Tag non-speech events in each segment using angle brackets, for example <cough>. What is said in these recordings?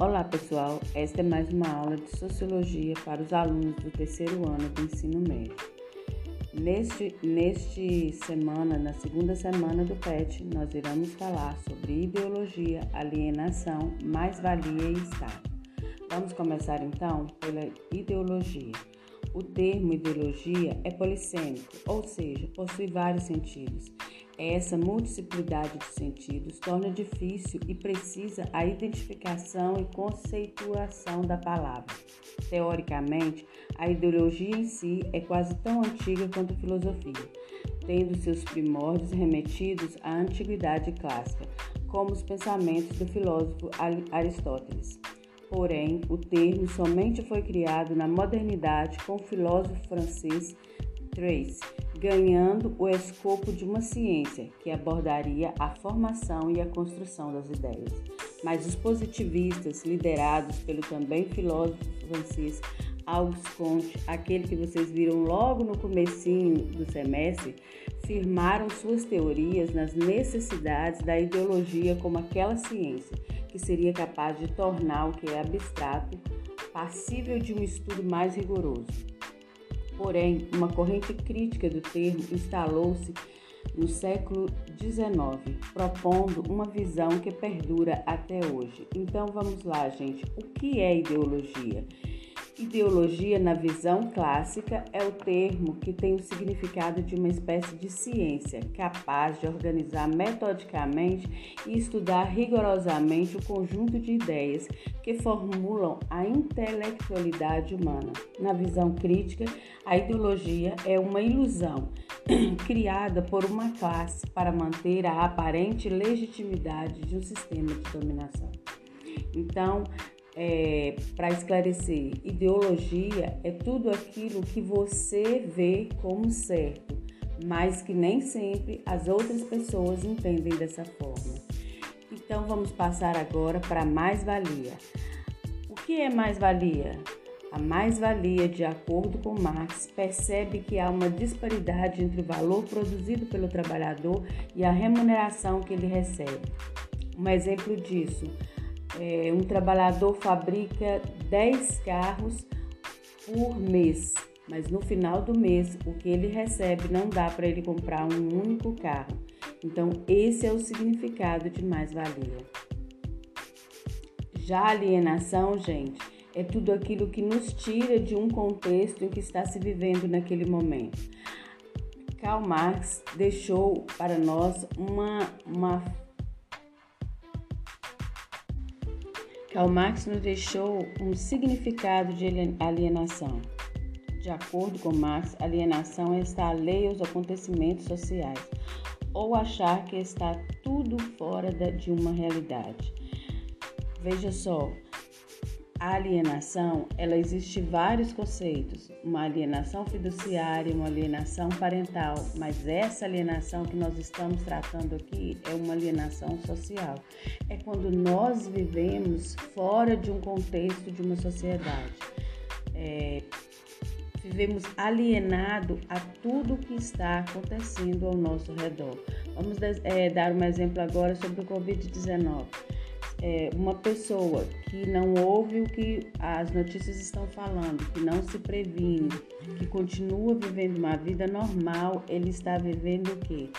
Olá pessoal, esta é mais uma aula de Sociologia para os alunos do terceiro ano do ensino médio. Neste, neste semana, na segunda semana do PET, nós iremos falar sobre ideologia, alienação, mais-valia e Estado. Vamos começar então pela ideologia. O termo ideologia é polissêmico, ou seja, possui vários sentidos. Essa multiplicidade de sentidos torna difícil e precisa a identificação e conceituação da palavra. Teoricamente, a ideologia em si é quase tão antiga quanto a filosofia, tendo seus primórdios remetidos à antiguidade clássica, como os pensamentos do filósofo Aristóteles. Porém, o termo somente foi criado na modernidade com o filósofo francês Trace, ganhando o escopo de uma ciência que abordaria a formação e a construção das ideias. Mas os positivistas, liderados pelo também filósofo francês Auguste Comte, aquele que vocês viram logo no comecinho do semestre, firmaram suas teorias nas necessidades da ideologia como aquela ciência que seria capaz de tornar o que é abstrato passível de um estudo mais rigoroso. Porém, uma corrente crítica do termo instalou-se no século XIX, propondo uma visão que perdura até hoje. Então vamos lá, gente. O que é ideologia? Ideologia, na visão clássica, é o termo que tem o significado de uma espécie de ciência capaz de organizar metodicamente e estudar rigorosamente o conjunto de ideias que formulam a intelectualidade humana. Na visão crítica, a ideologia é uma ilusão <clears throat> criada por uma classe para manter a aparente legitimidade de um sistema de dominação. Então, é, para esclarecer, ideologia é tudo aquilo que você vê como certo, mas que nem sempre as outras pessoas entendem dessa forma. Então vamos passar agora para mais-valia. O que é mais-valia? A mais-valia, de acordo com Marx, percebe que há uma disparidade entre o valor produzido pelo trabalhador e a remuneração que ele recebe. Um exemplo disso é, um trabalhador fabrica 10 carros por mês, mas no final do mês o que ele recebe não dá para ele comprar um único carro. Então, esse é o significado de mais-valia. Já a alienação, gente, é tudo aquilo que nos tira de um contexto em que está se vivendo naquele momento. Karl Marx deixou para nós uma, uma Karl Marx nos deixou um significado de alienação. De acordo com Marx, alienação é estar alheio aos acontecimentos sociais ou achar que está tudo fora de uma realidade. Veja só, a alienação, ela existe vários conceitos, uma alienação fiduciária, uma alienação parental, mas essa alienação que nós estamos tratando aqui é uma alienação social. É quando nós vivemos fora de um contexto de uma sociedade. É, vivemos alienado a tudo que está acontecendo ao nosso redor. Vamos é, dar um exemplo agora sobre o Covid-19 é, uma pessoa que não ouve o que as notícias estão falando, que não se previne, que continua vivendo uma vida normal, ele está vivendo o quê?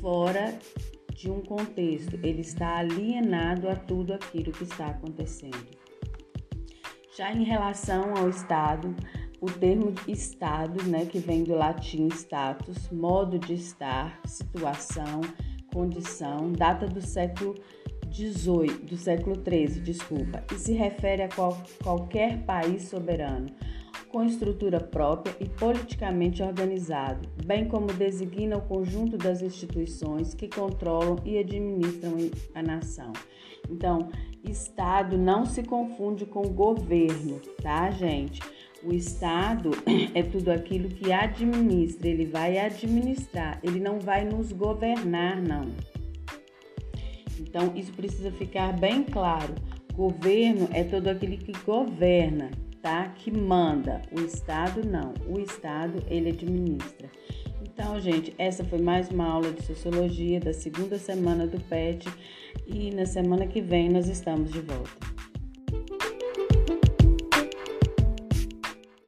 Fora de um contexto, ele está alienado a tudo aquilo que está acontecendo. Já em relação ao Estado, o termo Estado, né, que vem do latim status, modo de estar, situação, condição, data do século 18, do século XIII, desculpa, e se refere a qual, qualquer país soberano, com estrutura própria e politicamente organizado, bem como designa o conjunto das instituições que controlam e administram a nação. Então, Estado não se confunde com governo, tá, gente? O Estado <clears throat> é tudo aquilo que administra, ele vai administrar, ele não vai nos governar, não. Então, isso precisa ficar bem claro. Governo é todo aquele que governa, tá? Que manda. O Estado não. O Estado ele administra. Então, gente, essa foi mais uma aula de sociologia da segunda semana do PET e na semana que vem nós estamos de volta.